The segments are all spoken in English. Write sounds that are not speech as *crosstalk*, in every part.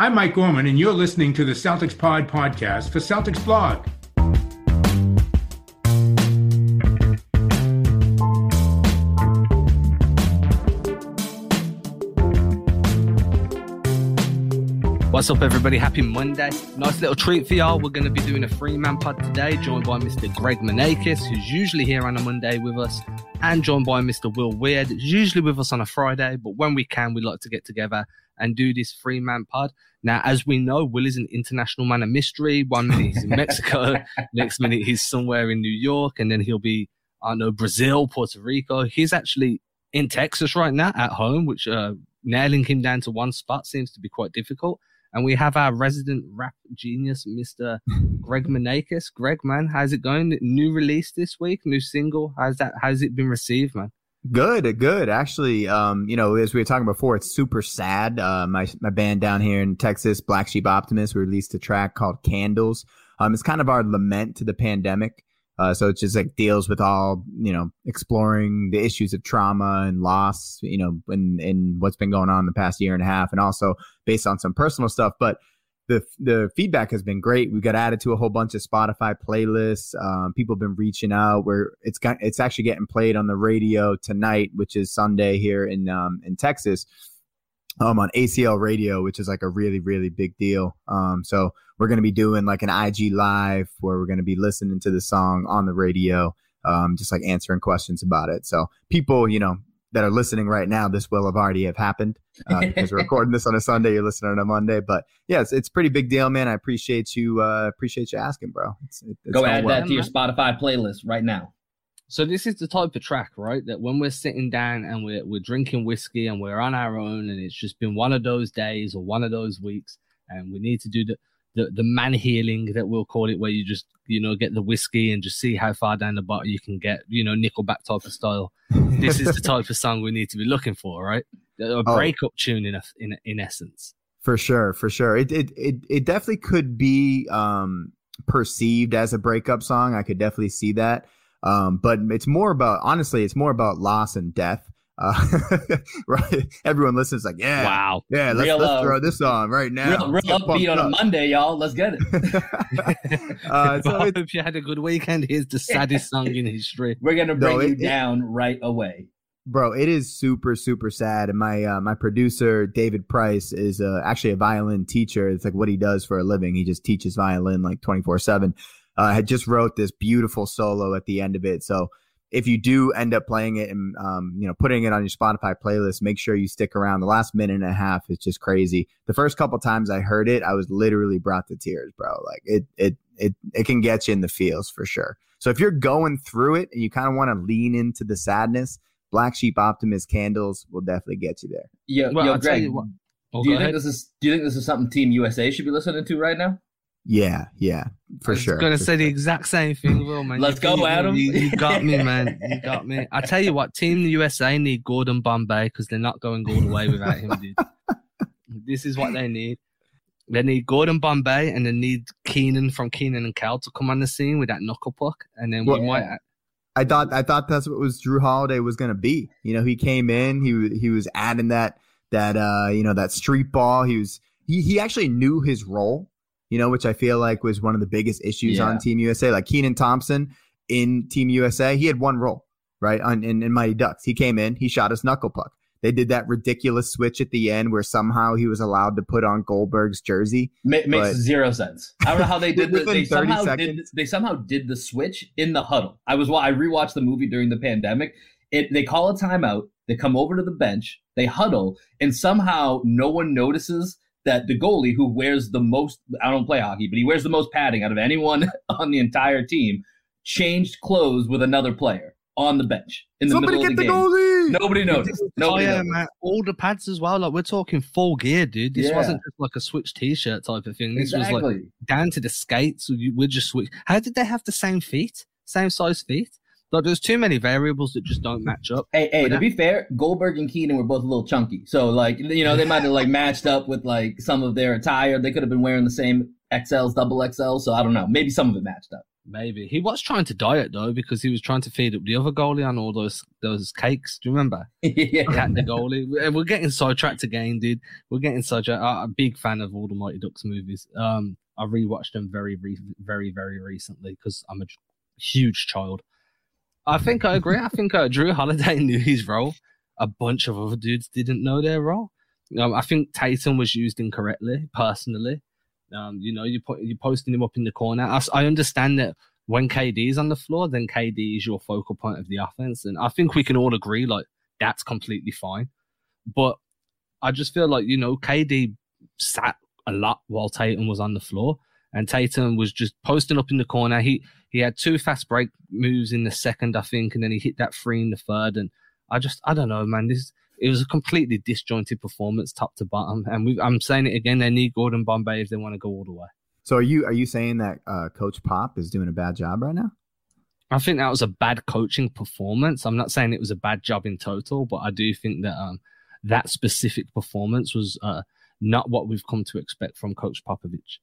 I'm Mike Gorman, and you're listening to the Celtics Pod podcast for Celtics Blog. What's up, everybody? Happy Monday. Nice little treat for y'all. We're going to be doing a three man pod today, joined by Mr. Greg Manakis, who's usually here on a Monday with us, and joined by Mr. Will Weird, who's usually with us on a Friday, but when we can, we like to get together and do this three man pod. Now, as we know, Will is an international man of mystery. One minute he's in Mexico, *laughs* next minute he's somewhere in New York, and then he'll be, I don't know, Brazil, Puerto Rico. He's actually in Texas right now at home, which uh, nailing him down to one spot seems to be quite difficult. And we have our resident rap genius, Mr. Greg Manakis. Greg, man, how's it going? New release this week, new single. How's that? How's it been received, man? Good, good. Actually, um, you know, as we were talking before, it's super sad. Uh, my my band down here in Texas, Black Sheep Optimist, we released a track called Candles. Um, it's kind of our lament to the pandemic. Uh, so it just like deals with all you know, exploring the issues of trauma and loss, you know, and and what's been going on the past year and a half, and also based on some personal stuff. But the the feedback has been great. We got added to a whole bunch of Spotify playlists. Um, people have been reaching out. Where it's got it's actually getting played on the radio tonight, which is Sunday here in um, in Texas um, on ACL radio, which is like a really, really big deal. Um, so we're going to be doing like an IG live where we're going to be listening to the song on the radio, um, just like answering questions about it. So people, you know, that are listening right now, this will have already have happened uh, because we're *laughs* recording this on a Sunday. You're listening on a Monday, but yeah, it's, it's pretty big deal, man. I appreciate you, uh, appreciate you asking, bro. It's, it's Go add that to your Spotify playlist right now. So this is the type of track, right? That when we're sitting down and we're we're drinking whiskey and we're on our own, and it's just been one of those days or one of those weeks, and we need to do the the, the man healing that we'll call it, where you just you know get the whiskey and just see how far down the bottle you can get, you know, Nickelback type of style. this is the type of song we need to be looking for, right? A oh. breakup oh. tune in a, in in essence. For sure, for sure. It it it, it definitely could be um perceived as a breakup song. I could definitely see that. Um, but it's more about honestly, it's more about loss and death. Uh, *laughs* right? Everyone listens like, yeah, wow, yeah. Let's, let's uh, throw this on right now. Real, real upbeat on up. a Monday, y'all. Let's get it. *laughs* uh, *laughs* so I hope you had a good weekend. Here's the saddest song in history. We're gonna bring no, it, you down it, right away, bro. It is super super sad. And my uh, my producer David Price is uh, actually a violin teacher. It's like what he does for a living. He just teaches violin like twenty four seven uh, had just wrote this beautiful solo at the end of it. So if you do end up playing it and um, you know putting it on your Spotify playlist, make sure you stick around. The last minute and a half is just crazy. The first couple times I heard it, I was literally brought to tears, bro. Like it it it it can get you in the feels for sure. So if you're going through it and you kind of want to lean into the sadness, Black Sheep Optimist Candles will definitely get you there. Yeah, well, yo, Greg, oh, do you think this is do you think this is something Team USA should be listening to right now? Yeah, yeah, for I was sure. Gonna say sure. the exact same thing, *laughs* Will man. Let's you, go, Adam. You, you, got me, man. *laughs* You got me. I tell you what, Team USA need Gordon Bombay because they're not going all the way without him, dude. *laughs* this is what they need. They need Gordon Bombay and they need Kenan from Kenan and Kel to come on the scene with that knuckle puck, and then well, we might. I thought I thought that's what was Jrue Holiday was gonna be. You know, he came in, he he was adding that that uh you know that street ball. He was he he actually knew his role you know, which I feel like was one of the biggest issues yeah. on Team USA. Like Kenan Thompson in Team USA, he had one role, right? On in, in Mighty Ducks. He came in, he shot his knuckle puck. They did that ridiculous switch at the end where somehow he was allowed to put on Goldberg's jersey. Ma- makes zero sense. I don't know how they did. *laughs* The, they somehow seconds. did. They somehow did the switch in the huddle. I was. I rewatched the movie during the pandemic. It. They call a timeout. They come over to the bench. They huddle, and somehow no one notices that the goalie who wears the most I don't play hockey, but he wears the most padding out of anyone *laughs* on the entire team changed clothes with another player on the bench in the Somebody middle of the, the game. Goalie. Nobody noticed. Nobody oh, yeah, noticed. Man. All the pads as well. Like we're talking full gear, dude. This yeah. wasn't just like a switch t-shirt type of thing. This exactly. was like down to the skates. We're just switch. How did they have the same feet, same size feet? Like there's too many variables that just don't match up. Hey, hey, but to that- be fair, Goldberg and Kenan were both a little chunky. So like, you know, they might have like matched up with like some of their attire. They could have been wearing the same XLs, double XLs. So I don't know. Maybe some of it matched up. Maybe he was trying to diet though because he was trying to feed up the other goalie on all those those cakes. Do you remember? *laughs* yeah, Cat the goalie. We're getting sidetracked again, dude. We're getting sidetracked. I'm a big fan of all the Mighty Ducks movies. Um, I rewatched them very, very, very recently because I'm a huge child. I think I agree. I think uh, Jrue Holiday *laughs* knew his role. A bunch of other dudes didn't know their role. Um, I think Tatum was used incorrectly, personally. Um, you know, you put you're posting him up in the corner. I, I understand that when KD is on the floor, then KD is your focal point of the offense, and I think we can all agree like that's completely fine. But I just feel like you know KD sat a lot while Tatum was on the floor, and Tatum was just posting up in the corner. He he had two fast break moves in the second, I think, and then he hit that three in the third. And I just I don't know, man. This it was a completely disjointed performance, top to bottom. And I'm saying it again. They need Gordon Bombay if they want to go all the way. So are you are you saying that uh, Coach Pop is doing a bad job right now? I think that was a bad coaching performance. I'm not saying it was a bad job in total, but I do think that um, that specific performance was uh, not what we've come to expect from Coach Popovich.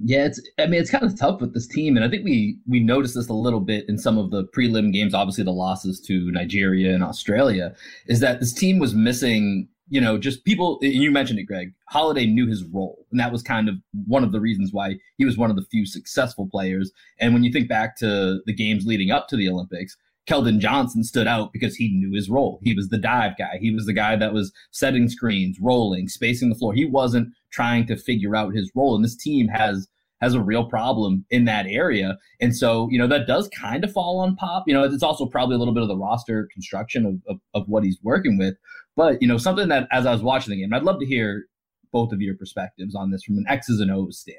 Yeah, it's. I mean, it's kind of tough with this team, and I think we we noticed this a little bit in some of the prelim games. Obviously, the losses to Nigeria and Australia is that this team was missing. You know, just people. And you mentioned it, Greg. Holiday knew his role, and that was kind of one of the reasons why he was one of the few successful players. And when you think back to the games leading up to the Olympics, Keldon Johnson stood out because he knew his role. He was the dive guy. He was the guy that was setting screens, rolling, spacing the floor. He wasn't trying to figure out his role. And this team has has a real problem in that area. And so, you know, that does kind of fall on Pop. You know, it's also probably a little bit of the roster construction of, of, of what he's working with. But, you know, something that as I was watching the game, I'd love to hear both of your perspectives on this from an X's and O's stand.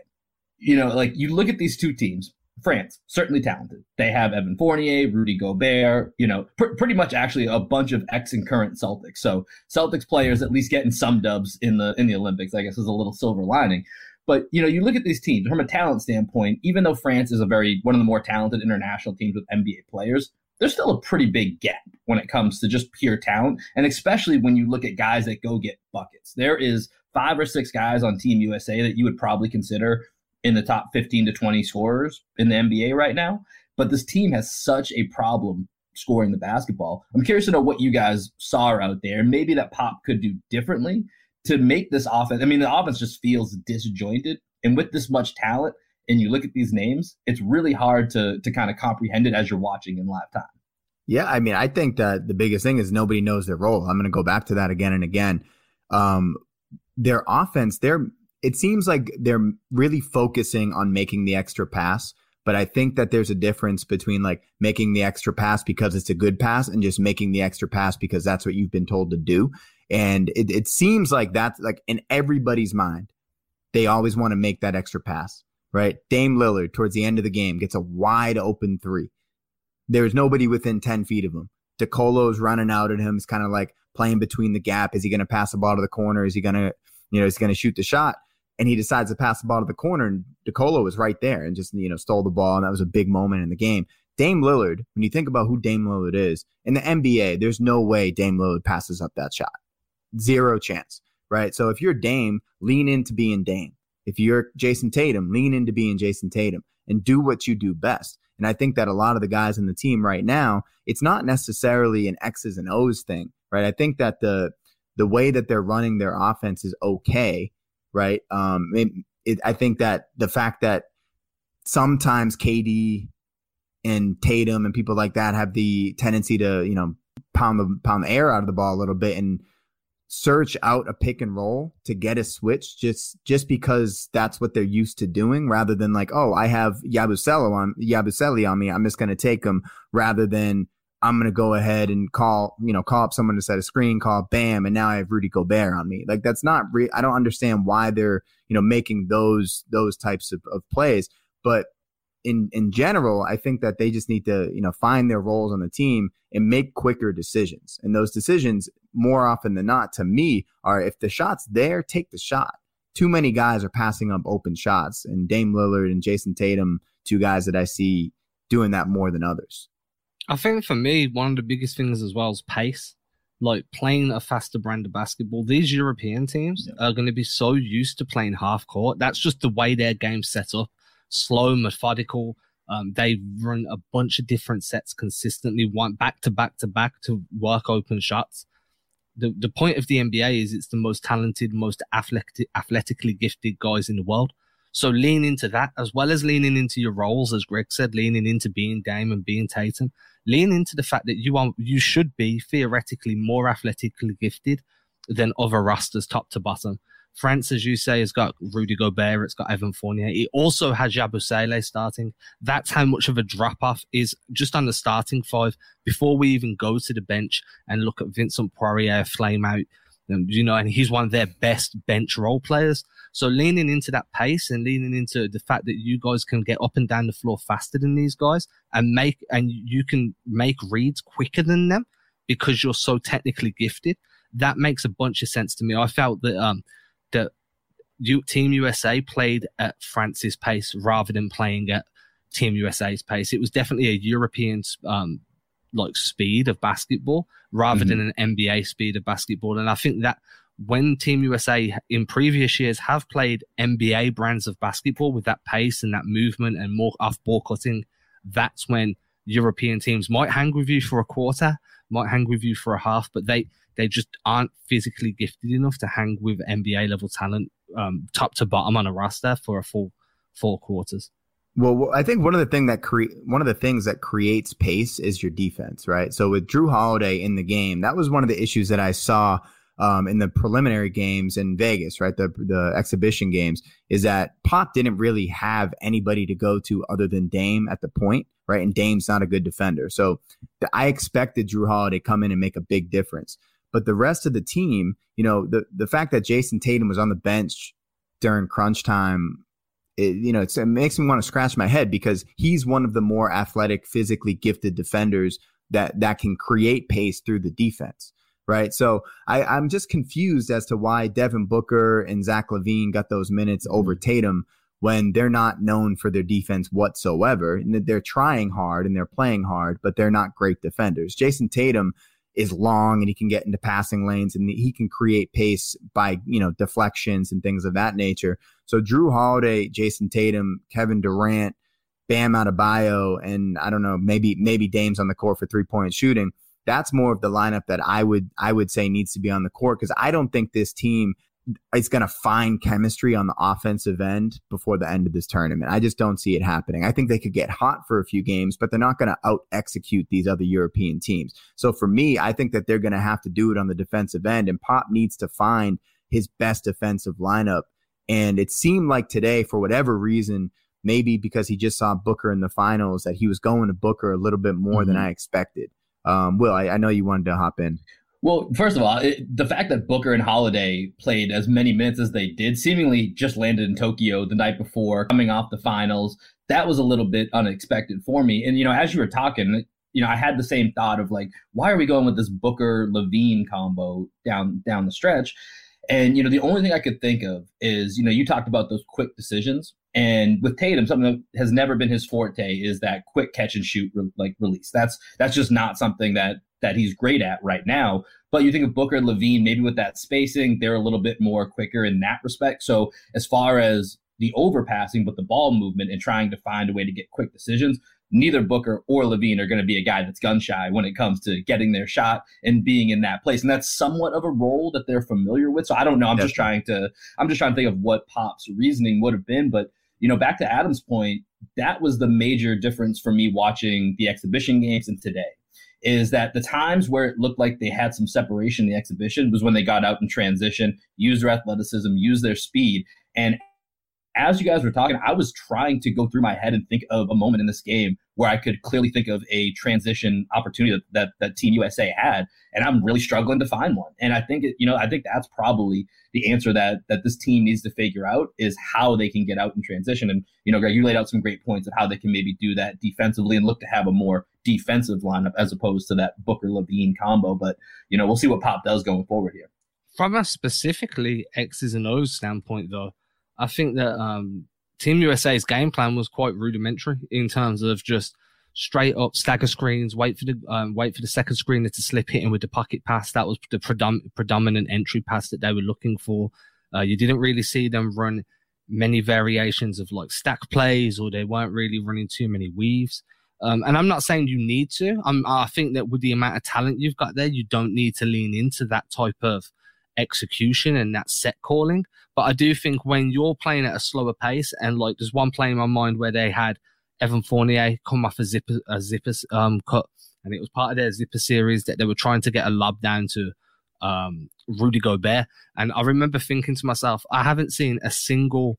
You know, like you look at these two teams, France, certainly talented. They have Evan Fournier, Rudy Gobert, you know, pr- pretty much actually a bunch of ex and current Celtics. So Celtics players at least getting some dubs in the in the Olympics, I guess, is a little silver lining. But you know, you look at these teams from a talent standpoint. Even though France is a very one of the more talented international teams with NBA players, there's still a pretty big gap when it comes to just pure talent, and especially when you look at guys that go get buckets. There is five or six guys on Team USA that you would probably consider in the top 15 to 20 scorers in the NBA right now. But this team has such a problem scoring the basketball. I'm curious to know what you guys saw out there. Maybe that Pop could do differently to make this offense. I mean, the offense just feels disjointed. And with this much talent, and you look at these names, it's really hard to to kind of comprehend it as you're watching in live time. Yeah, I mean, I think that the biggest thing is nobody knows their role. I'm going to go back to that again and again. Um, their offense, they're it seems like they're really focusing on making the extra pass. But I think that there's a difference between like making the extra pass because it's a good pass and just making the extra pass because that's what you've been told to do. And it, it seems like that's like in everybody's mind, they always want to make that extra pass, right? Dame Lillard towards the end of the game gets a wide open three. There's nobody within 10 feet of him. is running out at him. He's kind of like playing between the gap. Is he going to pass the ball to the corner? Is he going to, you know, is he going to shoot the shot? And he decides to pass the ball to the corner, and De Colo was right there and just you know stole the ball, and that was a big moment in the game. Dame Lillard, when you think about who Dame Lillard is in the NBA, there's no way Dame Lillard passes up that shot, zero chance, right? So if you're Dame, lean into being Dame. If you're Jayson Tatum, lean into being Jayson Tatum and do what you do best. And I think that a lot of the guys in the team right now, it's not necessarily an X's and O's thing, right? I think that the the way that they're running their offense is okay right? Um, it, it, I think that the fact that sometimes KD and Tatum and people like that have the tendency to, you know, pound the pound the air out of the ball a little bit and search out a pick and roll to get a switch just just because that's what they're used to doing rather than like oh I have Yabusele on Yabusele on me I'm just going to take him rather than I'm gonna go ahead and call, you know, call up someone to set a screen, call bam, and now I have Rudy Gobert on me. Like that's not re- I don't understand why they're, you know, making those those types of, of plays. But in in general, I think that they just need to, you know, find their roles on the team and make quicker decisions. And those decisions, more often than not, to me, are if the shot's there, take the shot. Too many guys are passing up open shots, and Dame Lillard and Jayson Tatum, two guys that I see doing that more than others. I think for me, one of the biggest things as well is pace. Like playing a faster brand of basketball. These European teams yeah. are going to be so used to playing half court. That's just the way their game's set up. Slow, methodical, Um, they run a bunch of different sets consistently, one back to back to back to work open shots. The the point of the NBA is it's the most talented, most athletic, athletically gifted guys in the world. So lean into that as well as leaning into your roles, as Greg said, leaning into being Dame and being Tatum. Lean into the fact that you are you should be theoretically more athletically gifted than other rosters top to bottom. France, as you say, has got Rudy Gobert. It's got Evan Fournier. It also has Yabusele starting. That's how much of a drop off is just on the starting five before we even go to the bench and look at Vincent Poirier flame out. You know, and he's one of their best bench role players. So leaning into that pace and leaning into the fact that you guys can get up and down the floor faster than these guys and make and you can make reads quicker than them because you're so technically gifted. That makes a bunch of sense to me. I felt that um that you, Team USA played at France's pace rather than playing at Team USA's pace. It was definitely a European um, like speed of basketball rather mm-hmm. than an NBA speed of basketball. And I think that when Team USA in previous years have played NBA brands of basketball with that pace and that movement and more off ball cutting, that's when European teams might hang with you for a quarter, might hang with you for a half, but they they just aren't physically gifted enough to hang with NBA level talent, um, top to bottom on a roster for a full four quarters. Well, I think one of the thing that cre- one of the things that creates pace is your defense, right? So with Jrue Holiday in the game, that was one of the issues that I saw um, in the preliminary games in Vegas, right? The the exhibition games is that Pop didn't really have anybody to go to other than Dame at the point, right? And Dame's not a good defender, so I expected Jrue Holiday come in and make a big difference. But the rest of the team, you know, the the fact that Jayson Tatum was on the bench during crunch time, it, you know, it makes me want to scratch my head because he's one of the more athletic, physically gifted defenders that that can create pace through the defense. Right. So I, I'm just confused as to why Devin Booker and Zach LaVine got those minutes over mm-hmm. Tatum when they're not known for their defense whatsoever. And they're trying hard and they're playing hard, but they're not great defenders. Jayson Tatum is long and he can get into passing lanes and he can create pace by, you know, deflections and things of that nature. So Jrue Holiday, Jayson Tatum, Kevin Durant, Bam Adebayo, and I don't know, maybe maybe Dame's on the court for three point shooting. That's more of the lineup that I would I would say needs to be on the court because I don't think this team is going to find chemistry on the offensive end before the end of this tournament. I just don't see it happening. I think they could get hot for a few games, but they're not going to out execute these other European teams. So for me, I think that they're going to have to do it on the defensive end, and Pop needs to find his best defensive lineup. And it seemed like today, for whatever reason, maybe because he just saw Booker in the finals, that he was going to Booker a little bit more mm-hmm. than I expected. Um, Will, I, I know you wanted to hop in. Well, first of all, it, the fact that Booker and Holiday played as many minutes as they did, seemingly just landed in Tokyo the night before, coming off the finals, that was a little bit unexpected for me. And, you know, as you were talking, you know, I had the same thought of like, why are we going with this Booker LaVine combo down down the stretch? And, you know, the only thing I could think of is, you know, you talked about those quick decisions. And with Tatum, something that has never been his forte is that quick catch and shoot re- like release. That's that's just not something that that he's great at right now. But you think of Booker LaVine. maybe with that spacing, they're a little bit more quicker in that respect. So as far as the overpassing, but the ball movement and trying to find a way to get quick decisions, neither Booker or LaVine are going to be a guy that's gun shy when it comes to getting their shot and being in that place. And that's somewhat of a role that they're familiar with. So I don't know. I'm just trying to I'm just trying to think of what Pop's reasoning would have been. But you know, back to Adam's point, that was the major difference for me watching the exhibition games and today is that the times where it looked like they had some separation in the exhibition was when they got out in transition, used their athleticism, used their speed. And as you guys were talking, I was trying to go through my head and think of a moment in this game where I could clearly think of a transition opportunity that, that, Team USA had, and I'm really struggling to find one. And I think it, you know I think that's probably the answer that that this team needs to figure out is how they can get out in transition. And you know, Greg, you laid out some great points of how they can maybe do that defensively and look to have a more defensive lineup as opposed to that Booker LaVine combo. But you know, we'll see what Pop does going forward here. From a specifically X's and O's standpoint, though I think that um, Team USA's game plan was quite rudimentary in terms of just straight up stagger screens, wait for the um, wait for the second screener to slip hitting with the pocket pass. That was the predom- predominant entry pass that they were looking for. Uh, you didn't really see them run many variations of like stack plays or they weren't really running too many weaves. Um, and I'm not saying you need to. I'm, I think that with the amount of talent you've got there, you don't need to lean into that type of execution and that set calling. But I do think when you're playing at a slower pace, and like there's one play in my mind where they had Evan Fournier come off a zipper a zipper um, cut, and it was part of their zipper series that they were trying to get a lob down to um, Rudy Gobert. And I remember thinking to myself, I haven't seen a single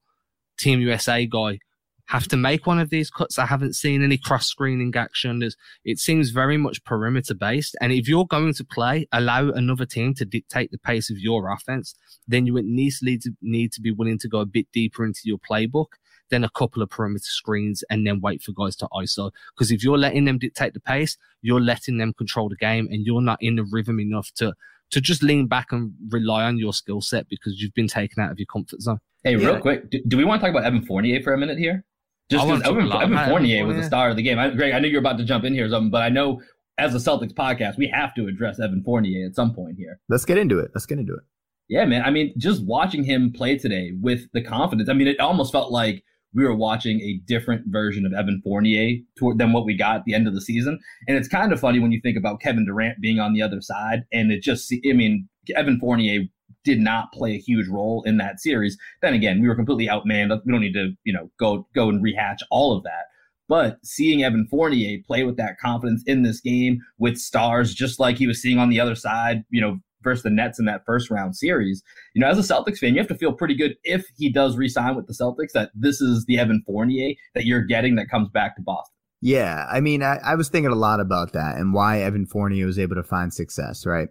Team USA guy have to make one of these cuts. I haven't seen any cross screening action. There's, it seems very much perimeter based. And if you're going to play, allow another team to dictate the pace of your offense, then you at least need to, need to be willing to go a bit deeper into your playbook than a couple of perimeter screens and then wait for guys to ISO. Because if you're letting them dictate the pace, you're letting them control the game and you're not in the rhythm enough to, to just lean back and rely on your skill set because you've been taken out of your comfort zone. Hey, real yeah. quick, do, do, we want to talk about Evan Fournier for a minute here? Just because Evan, Evan Fournier was the star of the game. I, Greg, I knew you were about to jump in here or something, but I know as a Celtics podcast, we have to address Evan Fournier at some point here. Let's get into it. Let's get into it. Yeah, man. I mean, just watching him play today with the confidence. I mean, it almost felt like we were watching a different version of Evan Fournier toward, than what we got at the end of the season. And it's kind of funny when you think about Kevin Durant being on the other side, and it just, I mean, Evan Fournier did not play a huge role in that series. Then again, we were completely outmanned. We don't need to, you know, go go and rehatch all of that. But seeing Evan Fournier play with that confidence in this game with stars, just like he was seeing on the other side, you know, versus the Nets in that first round series, you know, as a Celtics fan, you have to feel pretty good if he does resign with the Celtics that this is the Evan Fournier that you're getting that comes back to Boston. Yeah, I mean, I, I was thinking a lot about that and why Evan Fournier was able to find success, right?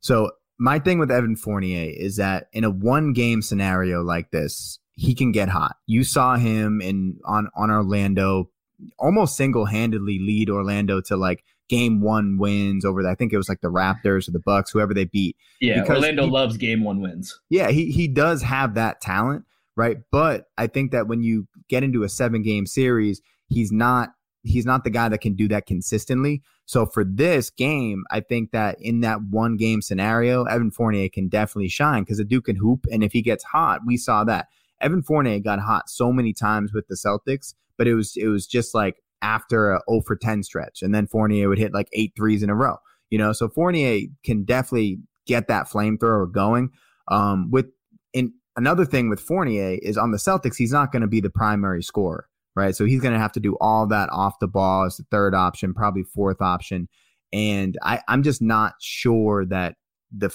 So my thing with Evan Fournier is that in a one game scenario like this, he can get hot. You saw him in on on Orlando almost single handedly lead Orlando to like game one wins over the, I think it was like the Raptors or the Bucks, whoever they beat. Yeah, because Orlando he, loves game one wins. Yeah, he he does have that talent, right? But I think that when you get into a seven game series, he's not he's not the guy that can do that consistently. So for this game, I think that in that one game scenario, Evan Fournier can definitely shine because the Duke can hoop. And if he gets hot, we saw that. Evan Fournier got hot so many times with the Celtics, but it was it was just like after a 0 for 10 stretch. And then Fournier would hit like eight threes in a row. You know, so Fournier can definitely get that flamethrower going. Um, with in another thing with Fournier is on the Celtics, he's not going to be the primary scorer right? So he's going to have to do all that off the ball as the third option, probably fourth option. And I, I'm just not sure that the,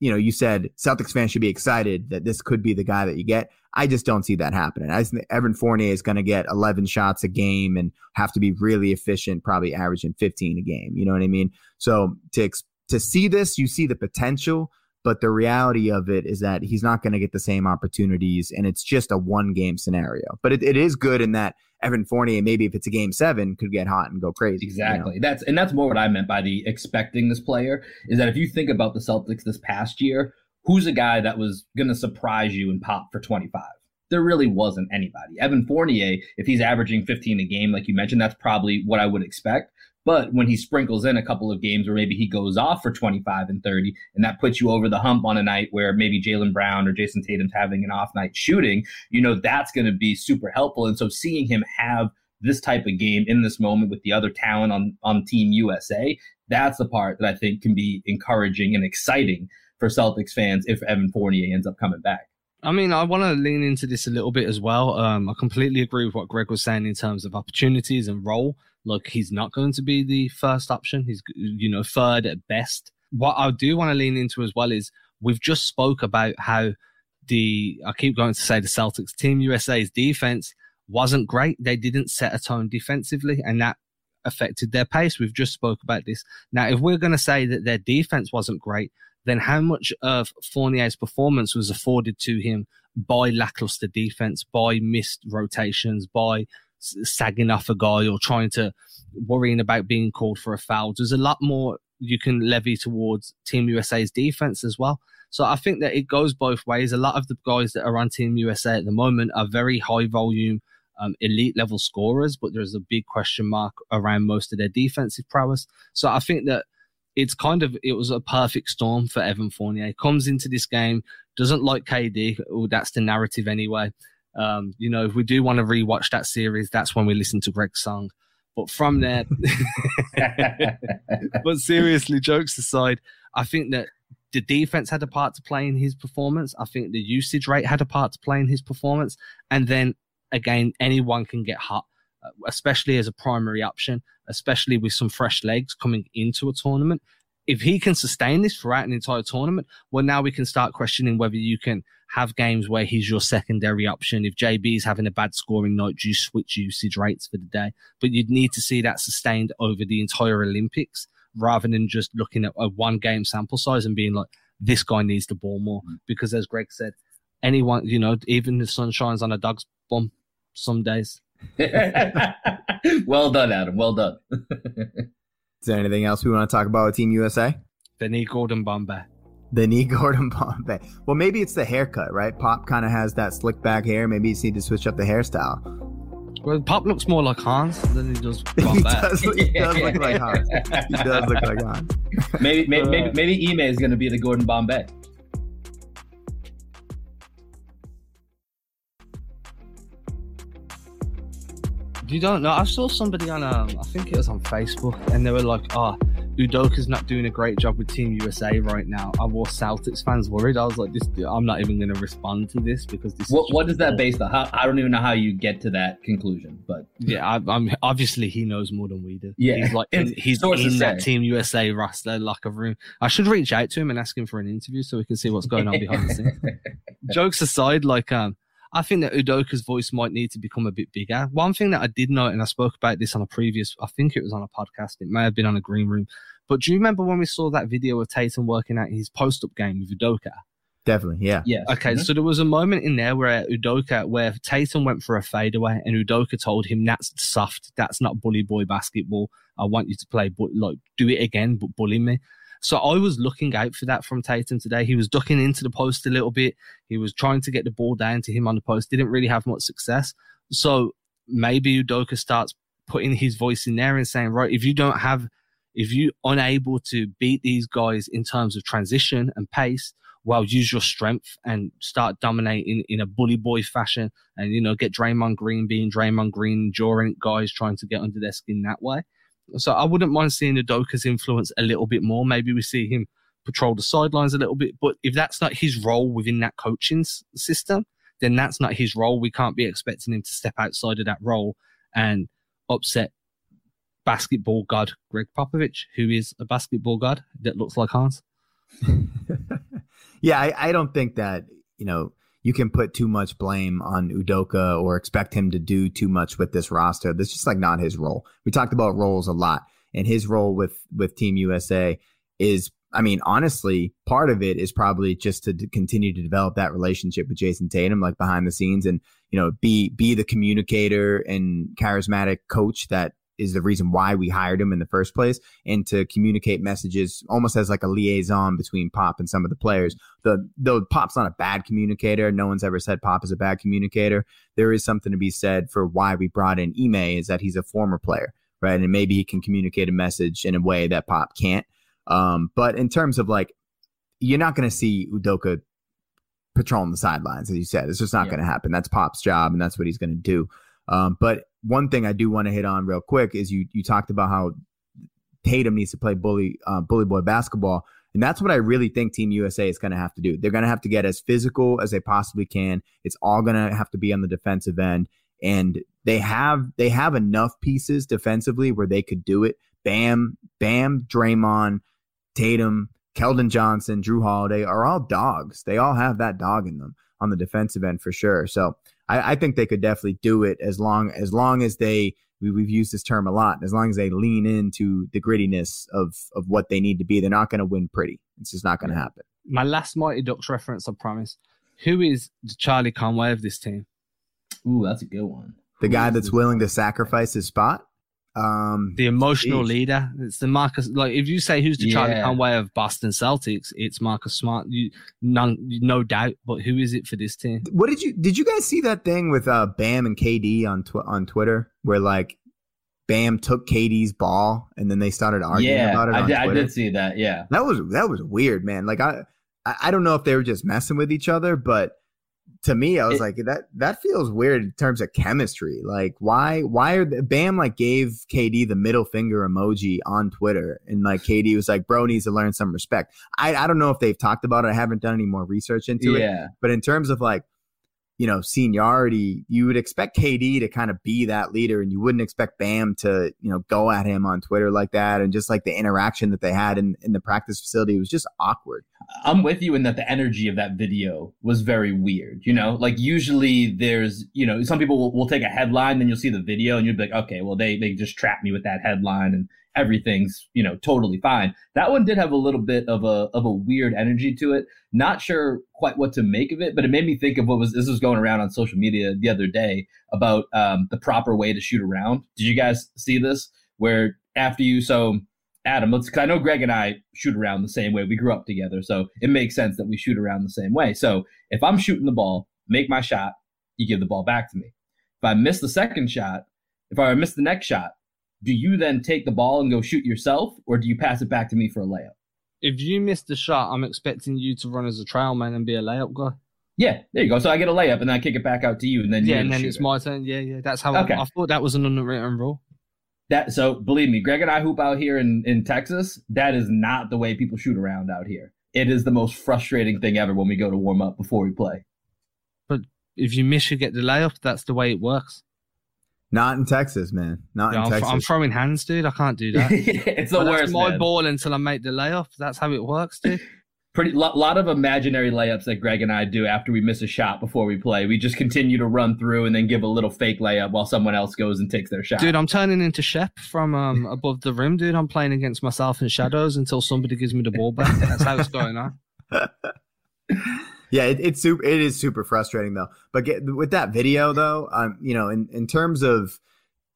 you know, you said Celtics fans should be excited that this could be the guy that you get. I just don't see that happening. I think Evan Fournier is going to get 11 shots a game and have to be really efficient, probably averaging 15 a game. You know what I mean? So to to see this, you see the potential, but the reality of it is that he's not going to get the same opportunities, and it's just a one game scenario. But it, it is good in that Evan Fournier, maybe if it's a game seven, could get hot and go crazy. Exactly. You know? That's and that's more what I meant by the expecting this player is that if you think about the Celtics this past year, who's a guy that was going to surprise you and pop for 25? There really wasn't anybody. Evan Fournier, if he's averaging 15 a game, like you mentioned, that's probably what I would expect. But when he sprinkles in a couple of games where maybe he goes off for 25 and 30, and that puts you over the hump on a night where maybe Jaylen Brown or Jayson Tatum's having an off night shooting, you know, that's going to be super helpful. And so seeing him have this type of game in this moment with the other talent on, on Team USA, that's the part that I think can be encouraging and exciting for Celtics fans if Evan Fournier ends up coming back. I mean, I want to lean into this a little bit as well. Um, I completely agree with what Greg was saying in terms of opportunities and role. Look, he's not going to be the first option. He's, you know, third at best. What I do want to lean into as well is we've just spoke about how the, I keep going to say the Celtics team USA's defense wasn't great. They didn't set a tone defensively and that affected their pace. We've just spoke about this. Now, if we're going to say that their defense wasn't great, then how much of Fournier's performance was afforded to him by lackluster defense, by missed rotations, by sagging off a guy or trying to worrying about being called for a foul. There's a lot more you can levy towards Team USA's defense as well. So I think that it goes both ways. A lot of the guys that are on Team USA at the moment are very high volume, um, elite level scorers, but there's a big question mark around most of their defensive prowess. So I think that it's kind of it was a perfect storm for Evan Fournier. Comes into this game, doesn't like KD. Oh, that's the narrative anyway. Um, you know, if we do want to rewatch that series, that's when we listen to Greg's song. But from there, *laughs* but seriously, jokes aside, I think that the defense had a part to play in his performance. I think the usage rate had a part to play in his performance. And then again, anyone can get hot, uh, especially as a primary option, especially with some fresh legs coming into a tournament. If he can sustain this throughout an entire tournament, well, now we can start questioning whether you can have games where he's your secondary option. If JB is having a bad scoring night, do you switch usage rates for the day? But you'd need to see that sustained over the entire Olympics rather than just looking at a one game sample size and being like, this guy needs the ball more. Mm. Because as Greg said, anyone, you know, even the sun shines on a dog's bum some days. *laughs* well done, Adam. Well done. *laughs* Is there anything else we want to talk about with Team USA? The knee Gordon Bombay. The knee Gordon Bombay. Well, maybe it's the haircut, right? Pop kind of has that slick back hair. Maybe you need to switch up the hairstyle. Well, Pop looks more like Hans than he does. *laughs* he, does he does look like Hans. He does look like Hans. *laughs* Maybe maybe maybe, uh, maybe Ime is going to be the Gordon Bombay. You don't know. I saw somebody on um, I think it was on Facebook, and they were like, "Oh, Udoka's not doing a great job with Team USA right now. I was Celtics fans worried. I was like, this, I'm not even going to respond to this because this. What, is what is that based on? How, I don't even know how you get to that conclusion, but yeah, I, am obviously he knows more than we do. Yeah, he's like *laughs* in, he's in that Team USA roster like a room. I should reach out to him and ask him for an interview so we can see what's going on behind the scenes. *laughs* Jokes aside, like um, I think that Udoka's voice might need to become a bit bigger. One thing that I did note, and I spoke about this on a previous, I think it was on a podcast, it may have been on a green room. But do you remember when we saw that video of Tatum working out his post up game with Udoka? Definitely, yeah. Yeah. Okay, mm-hmm. so there was a moment in there where Udoka, where Tatum went for a fadeaway, and Udoka told him, "That's soft. That's not bully boy basketball. I want you to play, but like do it again, but bully me." So I was looking out for that from Tatum today. He was ducking into the post a little bit. He was trying to get the ball down to him on the post. Didn't really have much success. So maybe Udoka starts putting his voice in there and saying, right, if you don't have, if you unable to beat these guys in terms of transition and pace, well, use your strength and start dominating in a bully boy fashion and, you know, get Draymond Green being Draymond Green, enduring guys trying to get under their skin that way. So I wouldn't mind seeing Udoka's influence a little bit more. Maybe we see him patrol the sidelines a little bit. But if that's not his role within that coaching system, then that's not his role. We can't be expecting him to step outside of that role and upset basketball god Gregg Popovich, who is a basketball god that looks like Hans. *laughs* yeah, I, I don't think that, you know, you can put too much blame on Udoka or expect him to do too much with this roster. That's just like not his role. We talked about roles a lot, and his role with with Team USA is, I mean, honestly, part of it is probably just to continue to develop that relationship with Jayson Tatum, like behind the scenes, and you know, be be the communicator and charismatic coach that is the reason why we hired him in the first place and to communicate messages almost as like a liaison between Pop and some of the players. The though Pop's not a bad communicator, no one's ever said Pop is a bad communicator. There is something to be said for why we brought in Ime is that he's a former player, right? And maybe he can communicate a message in a way that Pop can't. Um, but in terms of like, you're not going to see Udoka patrolling the sidelines, as you said. It's just not yeah. going to happen. That's Pop's job, and that's what he's going to do. Um, but one thing I do want to hit on real quick is you you talked about how Tatum needs to play bully uh, bully boy basketball, and that's what I really think Team USA is going to have to do. They're going to have to get as physical as they possibly can. It's all going to have to be on the defensive end, and they have they have enough pieces defensively where they could do it. Bam, Bam, Draymond, Tatum, Keldon Johnson, Jrue Holiday are all dogs. They all have that dog in them on the defensive end for sure. So I, I think they could definitely do it as long as long as they we, have used this term a lot. As long as they lean into the grittiness of of what they need to be, they're not going to win pretty. It's just not going to happen. My last Mighty Ducks reference, I promise. Who is the Charlie Conway of this team? Ooh, that's a good one. The Who guy that's willing to sacrifice his spot. Um, the emotional geez. leader. It's the Marcus. Like if you say who's the yeah. Charlie Conway of Boston Celtics, it's Marcus Smart. You none, no doubt. But who is it for this team? What did you did you guys see that thing with uh, Bam and KD on tw- on Twitter where like Bam took KD's ball and then they started arguing yeah, about it. I did, I did see that. Yeah, that was that was weird, man. Like I I don't know if they were just messing with each other, but to me, I was it, like, that that feels weird in terms of chemistry. Like, why why are the, Bam like gave KD the middle finger emoji on Twitter, and like KD was like, bro needs to learn some respect. I I don't know if they've talked about it. I haven't done any more research into yeah. it. But in terms of like you know, seniority, you would expect KD to kind of be that leader and you wouldn't expect Bam to, you know, go at him on Twitter like that. And just like the interaction that they had in, in the practice facility was just awkward. I'm with you in that the energy of that video was very weird. You know, like usually there's, you know, some people will, will take a headline, then you'll see the video and you'll be like, okay, well, they, they just trapped me with that headline and everything's you know totally fine. That one did have a little bit of a of a weird energy to it. Not sure quite what to make of it, but it made me think of what was this was going around on social media the other day about um, the proper way to shoot around. Did you guys see this? Where after you so Adam, let's. I know Greg and I shoot around the same way. We grew up together, so it makes sense that we shoot around the same way. So if I'm shooting the ball, make my shot, you give the ball back to me. If I miss the second shot, if I miss the next shot, do you then take the ball and go shoot yourself, or do you pass it back to me for a layup? If you miss the shot, I'm expecting you to run as a trail man and be a layup guy. Yeah, there you go. So I get a layup and then I kick it back out to you, and then yeah, and then it's my turn. Yeah, yeah. That's how okay. I, I thought that was an unwritten rule. That so believe me, Greg and I hoop out here in in Texas. That is not the way people shoot around out here. It is the most frustrating thing ever when we go to warm up before we play. But if you miss, you get the layup. That's the way it works. Not in Texas, man. Not yeah, in I'm, Texas. I'm throwing hands, dude. I can't do that. *laughs* it's the but worst. my man. ball until I make the layup. That's how it works, dude. *laughs* Pretty lot, lot of imaginary layups that Greg and I do after we miss a shot before we play. We just continue to run through and then give a little fake layup while someone else goes and takes their shot. Dude, I'm turning into Shep from um, *laughs* above the rim, dude. I'm playing against myself in shadows until somebody gives me the ball back. That's how it's going on. Yeah, it, it's super. It is super frustrating though. But get, with that video though, um, you know, in in terms of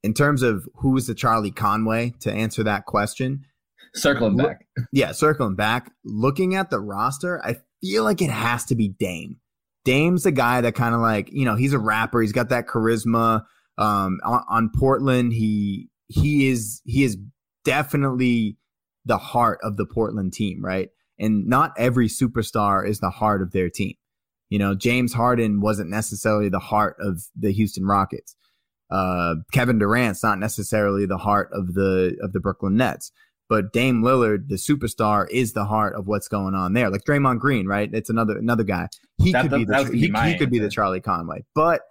in terms of who is the Charlie Conway to answer that question. Circling back. Yeah, circling back. Looking at the roster, I feel like it has to be Dame. Dame's the guy that kind of like, you know, he's a rapper. He's got that charisma. Um, on, on Portland, he he is he is definitely the heart of the Portland team, right? And not every superstar is the heart of their team. You know, James Harden wasn't necessarily the heart of the Houston Rockets uh, Kevin Durant's not necessarily the heart of the of the Brooklyn Nets, but Dame Lillard, the superstar, is the heart of what's going on there. Like Draymond Green, right? It's another another guy. He that, could be the he, he could be the Charlie Conway, but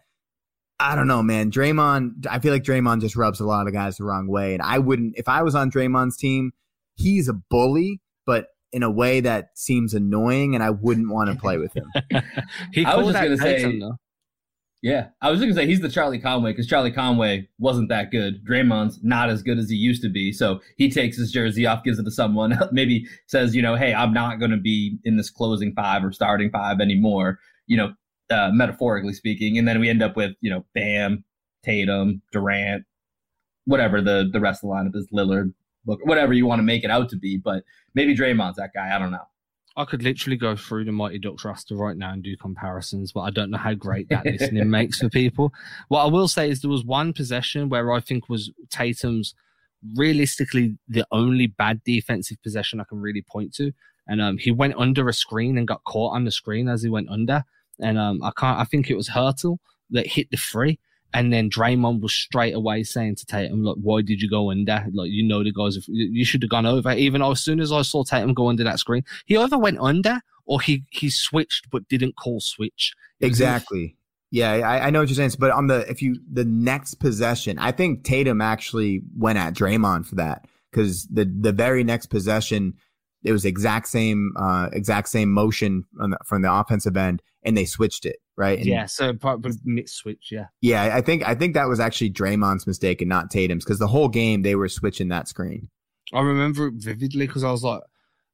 I don't know, man. Draymond, I feel like Draymond just rubs a lot of guys the wrong way, and I wouldn't if I was on Draymond's team. He's a bully, in a way that seems annoying, and I wouldn't want to *laughs* play with him. he I was just gonna say. Him, yeah, I was going to say he's the Charlie Conway because Charlie Conway wasn't that good. Draymond's not as good as he used to be. So he takes his jersey off, gives it to someone, *laughs* maybe says, you know, hey, I'm not going to be in this closing five or starting five anymore, you know, uh, metaphorically speaking. And then we end up with, you know, Bam, Tatum, Durant, whatever the, the rest of the lineup is, Lillard, whatever you want to make it out to be. But maybe Draymond's that guy. I don't know. I could literally go through the Mighty Ducks roster right now and do comparisons, but I don't know how great that listening *laughs* makes for people. What I will say is there was one possession where I think was Tatum's realistically the only bad defensive possession I can really point to. And um, he went under a screen and got caught on the screen as he went under. And um, I can't. I think it was Heurtel that hit the free. And then Draymond was straight away saying to Tatum, like, why did you go under? Like, you know, the guys, you should have gone over." Even as soon as I saw Tatum go under that screen, he either went under or he he switched but didn't call switch. Exactly. Yeah, I, I, know what you're saying. But on the if you the next possession, I think Tatum actually went at Draymond for that because the the very next possession, it was exact same uh, exact same motion the, from the offensive end, and they switched it right? And, yeah, so probably mid switch, yeah. Yeah, I think I think that was actually Draymond's mistake and not Tatum's because the whole game they were switching that screen. I remember it vividly because I was like,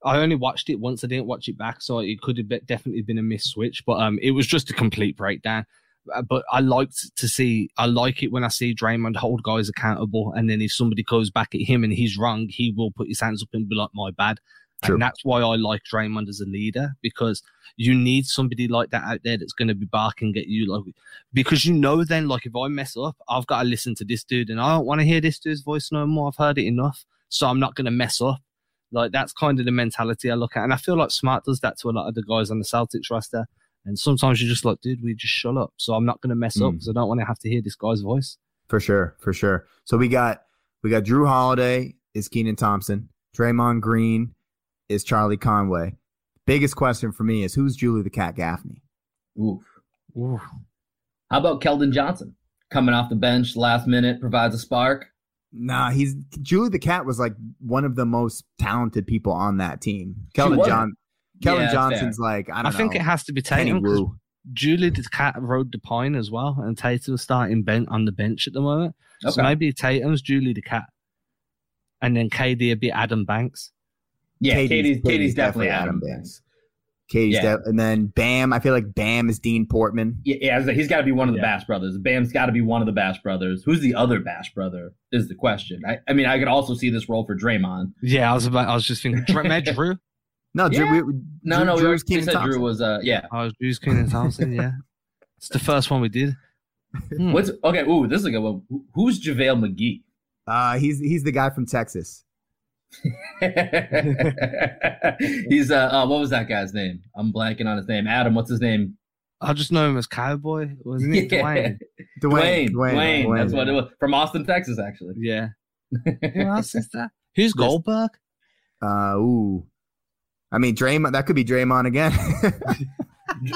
I only watched it once. I didn't watch it back, so it could have been, definitely been a miss switch. But um, it was just a complete breakdown. Uh, but I liked to see. I like it when I see Draymond hold guys accountable, and then if somebody goes back at him and he's wrong, he will put his hands up and be like, "My bad." And that's why I like Draymond as a leader because you need somebody like that out there that's going to be barking at you. Like, because you know, then, like, if I mess up, I've got to listen to this dude and I don't want to hear this dude's voice no more. I've heard it enough. So I'm not going to mess up. Like, that's kind of the mentality I look at. And I feel like Smart does that to a lot of the guys on the Celtics roster. And sometimes you're just like, dude, we just shut up. So I'm not going to mess mm. up because I don't want to have to hear this guy's voice. For sure, for sure. So we got we got Jrue Holiday is Kenan Thompson, Draymond Green is Charlie Conway. Biggest question for me is who's Julie the Cat Gaffney? Oof. Oof. How about Keldon Johnson coming off the bench last minute provides a spark? Nah, he's Julie the Cat was like one of the most talented people on that team. Keldon John Keldon yeah, Johnson's fair. like I don't I know. think it has to be Tatum. Julie the Cat rode the pine as well, and Tatum's starting bent on the bench at the moment. Okay. So maybe Tatum's Julie the Cat, and then KD would be Adam Banks. Yeah, Katie's, KD's, KD's, KD's definitely, definitely Adam Banks. Katie's yeah. and then Bam. I feel like Bam is Dean Portman. Yeah, yeah he's got to be one of the yeah. Bash brothers. Bam's got to be one of the Bash brothers. Who's the other Bash brother? Is the question. I, I mean, I could also see this role for Draymond. Yeah, I was about. I was just thinking, *laughs* Jrue. no, Jrue. Yeah. We, no, Jrue, no. Jrue's we said Jrue was. Uh, yeah. I was Jrue's Kenan Thompson. Yeah, it's the first one we did. Hmm. What's okay? Ooh, this is a good one. Who's JaVale McGee? Uh, he's he's the guy from Texas. *laughs* He's uh, uh, what was that guy's name? I'm blanking on his name. Adam, what's his name? I just know him as Cowboy. Wasn't it yeah. Dwayne? *laughs* Dwayne? Dwayne? Dwayne. Dwayne. That's what it was. From Austin, Texas, actually. Yeah. *laughs* Who else is that? Who's Goldberg? Uh, ooh. I mean, Draymond. That could be Draymond again.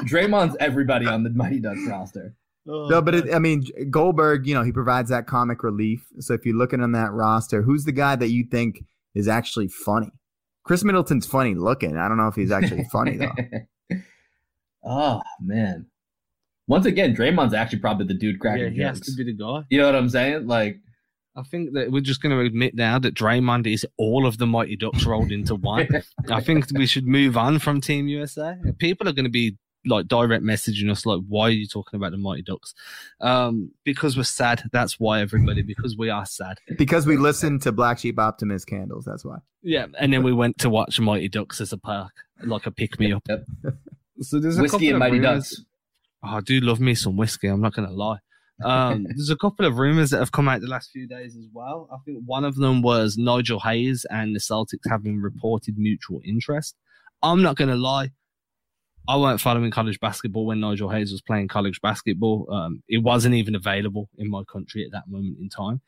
Draymond's everybody on the Mighty Ducks roster. Oh, no, but it, I mean Goldberg. You know, he provides that comic relief. So if you're looking on that roster, who's the guy that you think is actually funny. Khris Middleton's funny looking. I don't know if he's actually funny though. *laughs* oh man. Once again, Draymond's actually probably the dude cracking yeah, he jokes. has to be the guy. You know what I'm saying? Like, I think that we're just going to admit now that Draymond is all of the Mighty Ducks rolled into one. *laughs* I think we should move on from Team USA. People are going to be like direct messaging us like why are you talking about the mighty ducks um because we're sad that's why everybody because we are sad because we listened to black sheep optimist candles that's why yeah and then we went to watch mighty ducks as a park like a pick me up yep. so there's a whiskey and mighty rumors. ducks oh, i do love me some whiskey i'm not gonna lie um, *laughs* there's a couple of rumors that have come out the last few days as well. I think one of them was Nigel Hayes and the Celtics having reported mutual interest. I'm not going to lie. I weren't following college basketball when Nigel Hayes was playing college basketball. Um, it wasn't even available in my country at that moment in time.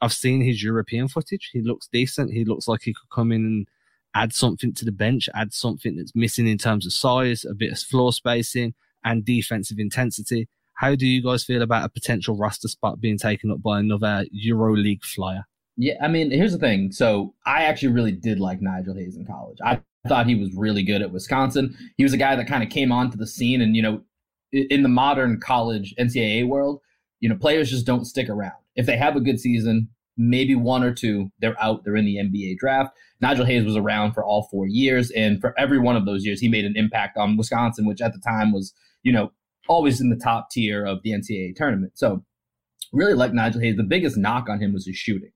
I've seen his European footage. He looks decent. He looks like he could come in and add something to the bench, add something that's missing in terms of size, a bit of floor spacing, and defensive intensity. How do you guys feel about a potential roster spot being taken up by another EuroLeague flyer? Yeah, I mean, here's the thing. So I actually really did like Nigel Hayes in college. I thought he was really good at Wisconsin. He was a guy that kind of came onto the scene, and you know, in the modern college NCAA world, you know, players just don't stick around. If they have a good season, maybe one or two, they're out. They're in the NBA draft. Nigel Hayes was around for all four years, and for every one of those years, he made an impact on Wisconsin, which at the time was, you know, always in the top tier of the NCAA tournament. So, really like Nigel Hayes. The biggest knock on him was his shooting.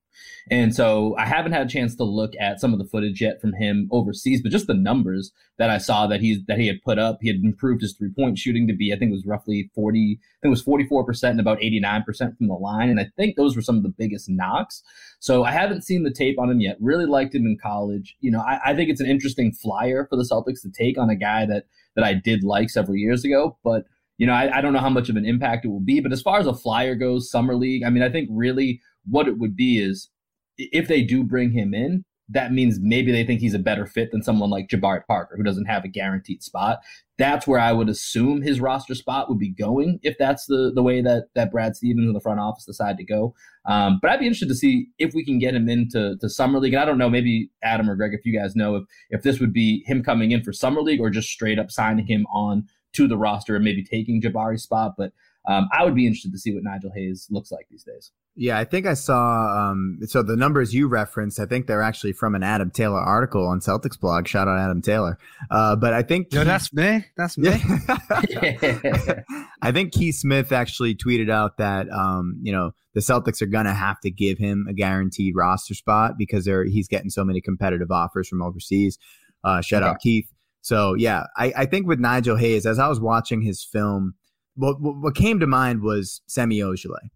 And so I haven't had a chance to look at some of the footage yet from him overseas, but just the numbers that I saw that he that he had put up, he had improved his three point shooting to be, I think it was roughly 40, I think it was 44% and about 89% from the line. And I think those were some of the biggest knocks. So I haven't seen the tape on him yet. Really liked him in college. You know, I, I think it's an interesting flyer for the Celtics to take on a guy that that I did like several years ago, but you know, I, I, don't know how much of an impact it will be. But as far as a flyer goes, summer league, I mean, I think really what it would be is if they do bring him in, that means maybe they think he's a better fit than someone like Jabari Parker, who doesn't have a guaranteed spot. That's where I would assume his roster spot would be going if that's the the way that that Brad Stevens in the front office decide to go. Um, but I'd be interested to see if we can get him into to summer league. And I don't know, maybe Adam or Greg, if you guys know if if this would be him coming in for summer league or just straight up signing him on to the roster and maybe taking Jabari's spot. But um, I would be interested to see what Nigel Hayes looks like these days. Yeah, I think I saw. Um, so the numbers you referenced, I think they're actually from an Adam Taylor article on Celtics blog. Shout out Adam Taylor. Uh, but I think no, that's me. That's me. *laughs* *laughs* I think Keith Smith actually tweeted out that um, you know the Celtics are gonna have to give him a guaranteed roster spot because they're he's getting so many competitive offers from overseas. Uh, shout okay. out Keith. So yeah, I, I think with Nigel Hayes, as I was watching his film what what came to mind was Semi Ojeleye.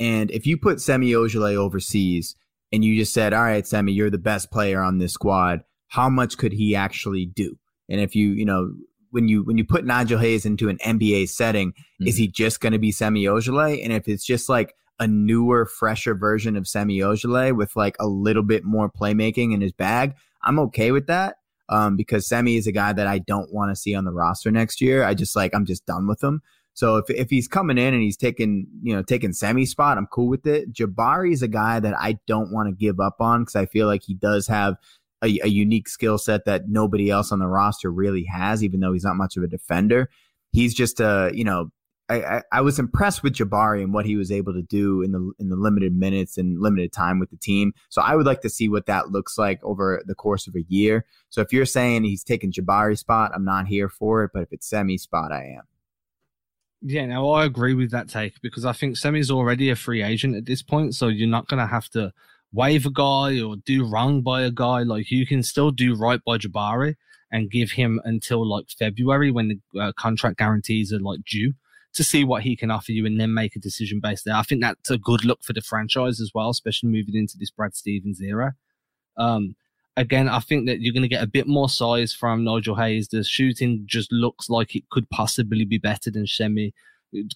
And if you put Semi Ojeleye overseas and you just said, "All right, Semi, you're the best player on this squad," how much could he actually do? And if you, you know, when you when you put Nigel Hayes into an NBA setting, mm-hmm. is he just going to be Semi Ojeleye? And if it's just like a newer, fresher version of Semi Ojeleye with like a little bit more playmaking in his bag, I'm okay with that. Um, because Semi is a guy that I don't want to see on the roster next year. I just like I'm just done with him. So if if he's coming in and he's taking you know taking Semi spot, I'm cool with it. Jabari is a guy that I don't want to give up on because I feel like he does have a, a unique skill set that nobody else on the roster really has, even though he's not much of a defender. He's just a, you know, I, I, I, was impressed with Jabari and what he was able to do in the in the limited minutes and limited time with the team. So I would like to see what that looks like over the course of a year. So if you're saying he's taking Jabari's spot, I'm not here for it. But if it's Semi spot, I am. Yeah, now I agree with that take because I think Semi's already a free agent at this point, so you're not going to have to waive a guy or do wrong by a guy. Like you can still do right by Jabari and give him until like February when the uh, contract guarantees are like due to see what he can offer you and then make a decision based there. I think that's a good look for the franchise as well, especially moving into this Brad Stevens era. Um, again, I think that you're going to get a bit more size from Nigel Hayes. The shooting just looks like it could possibly be better than Semi.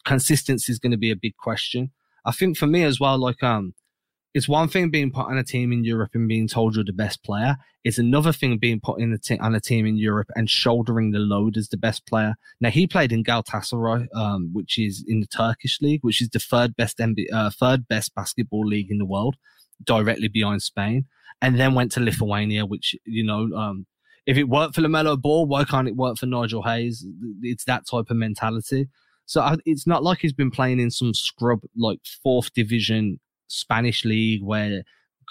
Consistency is going to be a big question. I think for me as well, like um, it's one thing being put on a team in Europe and being told you're the best player. It's another thing being put in a t- on a team in Europe and shouldering the load as the best player. Now he played in Galatasaray, um, which is in the Turkish league, which is the third best NBA, uh, third best basketball league in the world, directly behind Spain, and then went to Lithuania, which you know, um, if it worked for LaMelo Ball, why can't it work for Nigel Hayes? It's that type of mentality. So I, it's not like he's been playing in some scrub like fourth division Spanish league where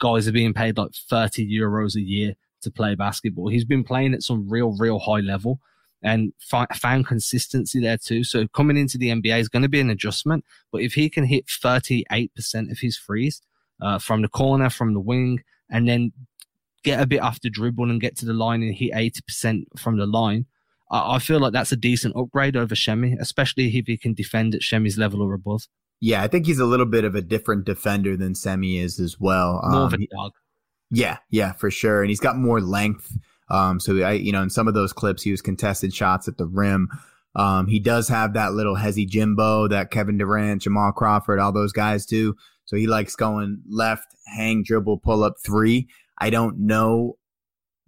guys are being paid like 30 euros a year to play basketball. He's been playing at some real, real high level and found consistency there too. So coming into the NBA is going to be an adjustment. But if he can hit 38% of his threes uh, from the corner, from the wing, and then get a bit off the dribble and get to the line and hit 80% from the line, I, I feel like that's a decent upgrade over Semi, especially if he can defend at Semi's level or above. Yeah, I think he's a little bit of a different defender than Semi is as well. More um, of a dog. Yeah, yeah, for sure. And he's got more length. Um, so I, you know, in some of those clips, he was contested shots at the rim. Um, he does have that little hezzy Jimbo that Kevin Durant, Jamal Crawford, all those guys do. So he likes going left, hang, dribble, pull up three. I don't know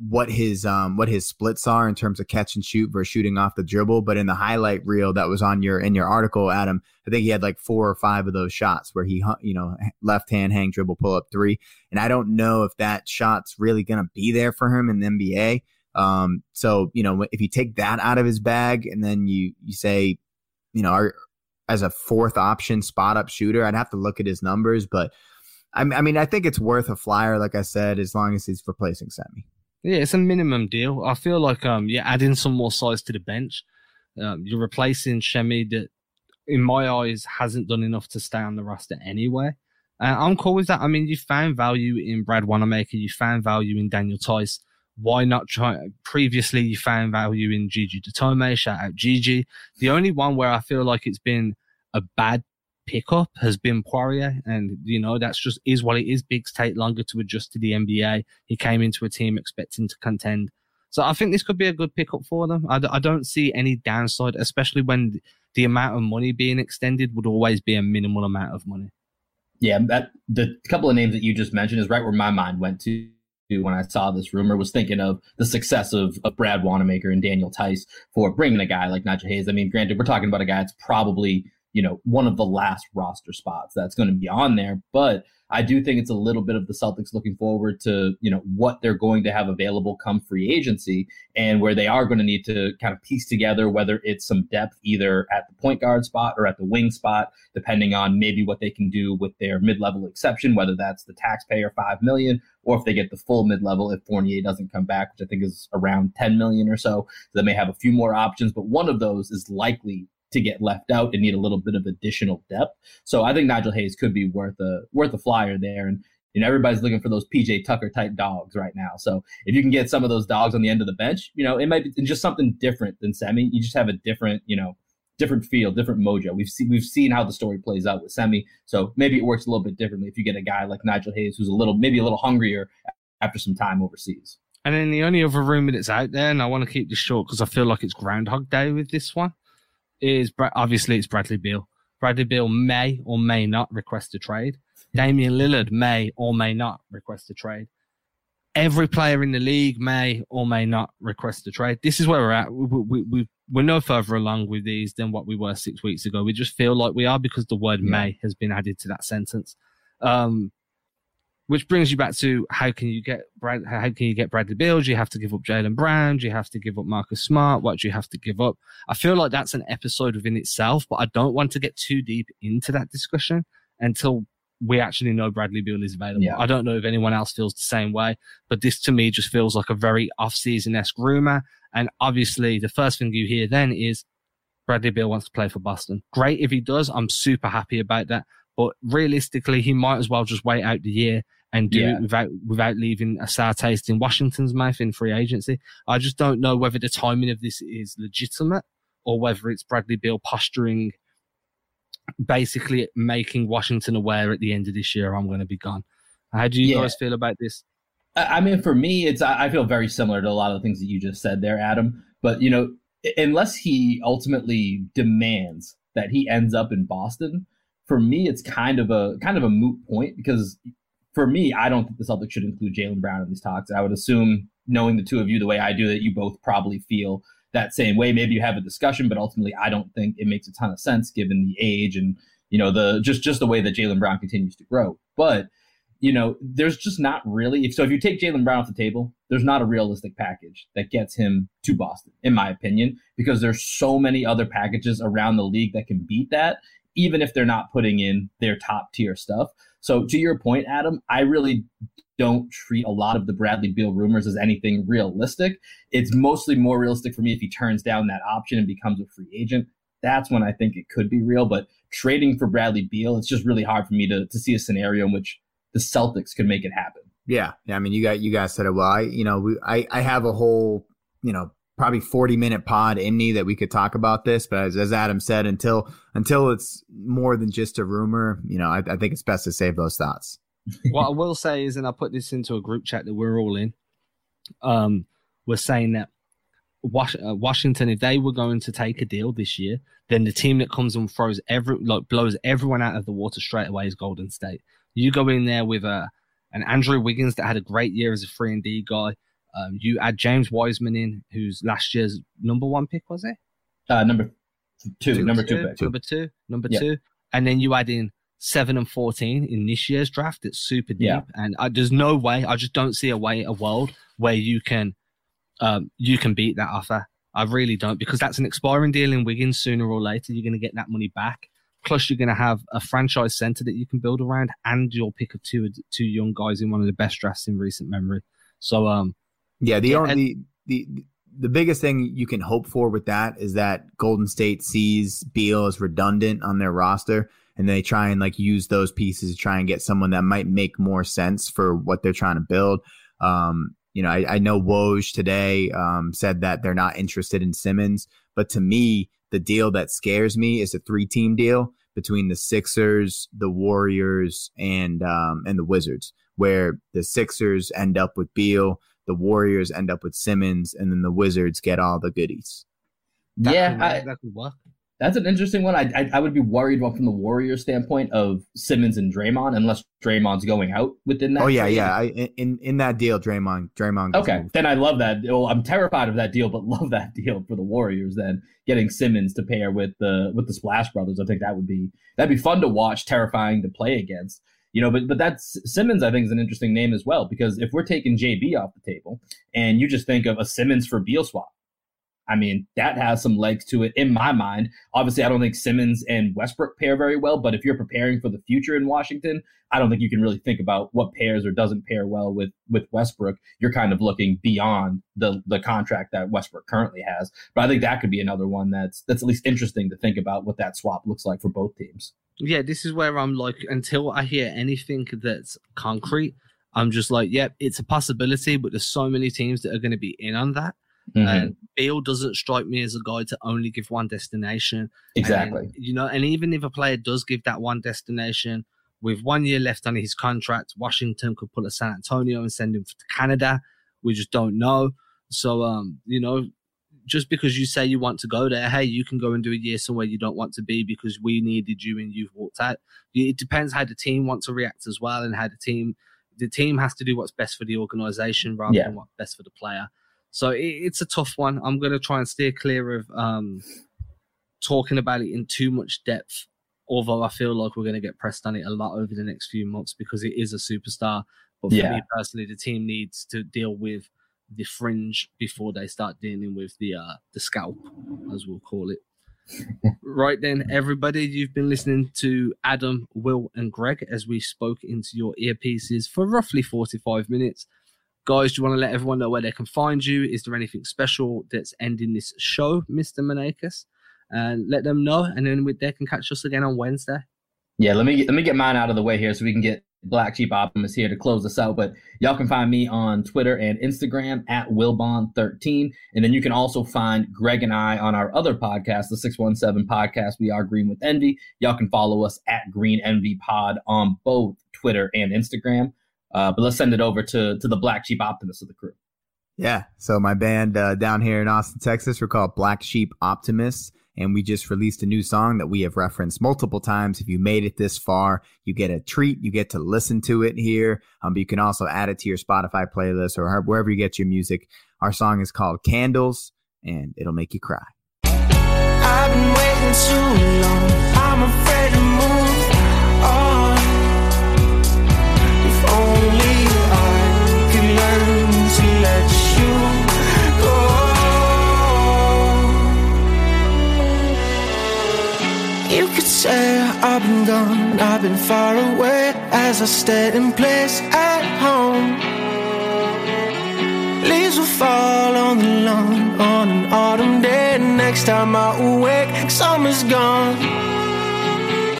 what his um what his splits are in terms of catch and shoot versus shooting off the dribble. But in the highlight reel that was on your in your article, Adam, I think he had like four or five of those shots where he you know left hand hang dribble pull up three, and I don't know if that shot's really gonna be there for him in the NBA. Um, so you know if you take that out of his bag and then you you say, you know, are, as a fourth option spot up shooter, I'd have to look at his numbers, but. I mean, I think it's worth a flyer, like I said, as long as he's replacing Semi. Yeah, it's a minimum deal. I feel like um, you're adding some more size to the bench. Um, you're replacing Semi that, in my eyes, hasn't done enough to stay on the roster anyway. Uh, I'm cool with that. I mean, you found value in Brad Wanamaker. You found value in Daniel Theis. Why not try? Previously, you found value in Gigi Datome. Shout out Gigi. The only one where I feel like it's been a bad pickup has been Poirier, and you know that's just is what it is. Bigs take longer to adjust to the NBA. He came into a team expecting to contend, so I think this could be a good pickup for them. I, I don't see any downside, especially when the amount of money being extended would always be a minimal amount of money. Yeah, that the couple of names that you just mentioned is right where my mind went to when I saw this rumor was thinking of the success of, of Brad Wanamaker and Daniel Theis for bringing a guy like Nigel Hayes. I mean, granted, we're talking about a guy that's probably you know, one of the last roster spots that's going to be on there. But I do think it's a little bit of the Celtics looking forward to, you know, what they're going to have available come free agency and where they are going to need to kind of piece together whether it's some depth either at the point guard spot or at the wing spot, depending on maybe what they can do with their mid-level exception, whether that's the taxpayer five million or if they get the full mid-level if Fournier doesn't come back, which I think is around 10 million or so. So they may have a few more options, but one of those is likely to get left out and need a little bit of additional depth. So I think Nigel Hayes could be worth a worth a flyer there. And you know, everybody's looking for those PJ Tucker type dogs right now. So if you can get some of those dogs on the end of the bench, you know, it might be just something different than Semi. You just have a different, you know, different feel, different mojo. We've seen we've seen how the story plays out with Semi. So maybe it works a little bit differently if you get a guy like Nigel Hayes who's a little maybe a little hungrier after some time overseas. And then the only other rumor that's out there, and I want to keep this short because I feel like it's Groundhog Day with this one, is obviously it's Bradley Beal. Bradley Beal may or may not request a trade. Damian Lillard may or may not request a trade. Every player in the league may or may not request a trade. This is where we're at. We, we, we, we're no further along with these than what we were six weeks ago. We just feel like we are because the word yeah. may has been added to that sentence. Um, which brings you back to how can you get Brad, how can you get Bradley Beal? Do you have to give up Jaylen Brown? Do you have to give up Marcus Smart? What do you have to give up? I feel like that's an episode within itself, but I don't want to get too deep into that discussion until we actually know Bradley Beal is available. Yeah. I don't know if anyone else feels the same way, but this to me just feels like a very off-season esque rumor. And obviously, the first thing you hear then is Bradley Beal wants to play for Boston. Great if he does. I'm super happy about that. But realistically, he might as well just wait out the year and do yeah. it without without leaving a sour taste in Washington's mouth in free agency. I just don't know whether the timing of this is legitimate or whether it's Bradley Beal posturing, basically making Washington aware at the end of this year I'm going to be gone. How do you yeah. guys feel about this? I mean, for me, it's I feel very similar to a lot of the things that you just said there, Adam. But you know, unless he ultimately demands that he ends up in Boston, for me, it's kind of a kind of a moot point because for me, I don't think the Celtics should include Jaylen Brown in these talks. I would assume, knowing the two of you the way I do, that you both probably feel that same way. Maybe you have a discussion, but ultimately, I don't think it makes a ton of sense given the age and you know the just just the way that Jaylen Brown continues to grow. But you know, there's just not really. If, so if you take Jaylen Brown off the table, there's not a realistic package that gets him to Boston, in my opinion, because there's so many other packages around the league that can beat that even if they're not putting in their top tier stuff. So to your point, Adam, I really don't treat a lot of the Bradley Beal rumors as anything realistic. It's mostly more realistic for me if he turns down that option and becomes a free agent. That's when I think it could be real. But trading for Bradley Beal, it's just really hard for me to, to see a scenario in which the Celtics could make it happen. Yeah, yeah. I mean, you got you guys said it well. I, you know, we, I, I have a whole, you know, probably 40 minute pod in me that we could talk about this but as, as adam said until until it's more than just a rumor you know I, I think it's best to save those thoughts. *laughs* What i will say is and i'll put this into a group chat that we're all in um we're saying that uh, washington if they were going to take a deal this year then the team that comes and throws every like blows everyone out of the water straight away is golden state. You go in there with a an andrew wiggins that had a great year as a free and d guy um, you add James Wiseman in, who's last year's number one pick, was it? Uh, number two, two number two. Number two, number yeah. two. And then you add in seven and 14 in this year's draft. It's super deep. Yeah. And uh, there's no way, I just don't see a way, a world where you can, um, you can beat that offer. I really don't because that's an expiring deal in Wiggins sooner or later. You're going to get that money back. Plus, you're going to have a franchise center that you can build around, and your pick of two two young guys in one of the best drafts in recent memory. So, um, yeah, the only the, the the biggest thing you can hope for with that is that Golden State sees Beal as redundant on their roster and they try and like use those pieces to try and get someone that might make more sense for what they're trying to build. Um, you know, I, I know Woj today um, said that they're not interested in Simmons, but to me, the deal that scares me is a three team deal between the Sixers, the Warriors, and um, and the Wizards, where the Sixers end up with Beal the Warriors end up with Simmons, and then the Wizards get all the goodies. That yeah, could, I, that could work. That's an interesting one. I, I, I would be worried from the Warriors standpoint of Simmons and Draymond, unless Draymond's going out within that. Oh yeah, trade. yeah. I, in in that deal, Draymond, Draymond. Okay, moved. then I love that. Well, I'm terrified of that deal, but *laughs* love that deal for the Warriors. Then getting Simmons to pair with the with the Splash Brothers, I think that would be that'd be fun to watch, terrifying to play against you know, but but that's Simmons. I think is an interesting name as well because if we're taking JB off the table and you just think of a Simmons for Beal swap, I mean that has some legs to it in my mind. Obviously, I don't think Simmons and Westbrook pair very well, but if you're preparing for the future in Washington, I don't think you can really think about what pairs or doesn't pair well with with Westbrook. You're kind of looking beyond the the contract that Westbrook currently has. But I think that could be another one that's that's at least interesting to think about what that swap looks like for both teams yeah, this is where I'm like, until I hear anything that's concrete, I'm just like, yep, it's a possibility, but there's so many teams that are going to be in on that. Mm-hmm. And Beal doesn't strike me as a guy to only give one destination. Exactly. And, you know, and even if a player does give that one destination, with one year left on his contract, Washington could pull a San Antonio and send him to Canada, We just don't know. So, um, you know, just because you say you want to go there, hey, you can go and do a year somewhere you don't want to be because we needed you and you've walked out. It depends how the team wants to react as well, and how the team the team has to do what's best for the organization rather yeah. than what's best for the player. So it, it's a tough one. I'm going to try and steer clear of um, talking about it in too much depth. Although I feel like we're going to get pressed on it a lot over the next few months because it is a superstar. But for yeah. me personally, the team needs to deal with the fringe before they start dealing with the uh, the scalp, as we'll call it. *laughs* right then, everybody, you've been listening to Adam, Will, and Greg as we spoke into your earpieces for roughly 45 minutes. Guys, do you want to let everyone know where they can find you? Is there anything special that's ending this show, Mr. Manakis? And let them know, and then they can catch us again on Wednesday. Yeah, let me get, let me get mine out of the way here so we can get Black Sheep Optimus here to close us out. But y'all can find me on Twitter and Instagram at Wilbon13. And then you can also find Greg and I on our other podcast, the 617 podcast, We Are Green with Envy. Y'all can follow us at Green Envy Pod on both Twitter and Instagram. Uh, but let's send it over to, to the Black Sheep Optimus of the crew. Yeah. So my band uh, down here in Austin, Texas, we're called Black Sheep Optimists and we just released a new song that we have referenced multiple times. If you made it this far, you get a treat. You get to listen to it here. Um, but you can also add it to your Spotify playlist or wherever you get your music. Our song is called Candles, and it'll make you cry. Could say I've been gone, I've been far away as I stayed in place at home. Leaves will fall on the lawn on an autumn day. Next time I awake, summer's gone.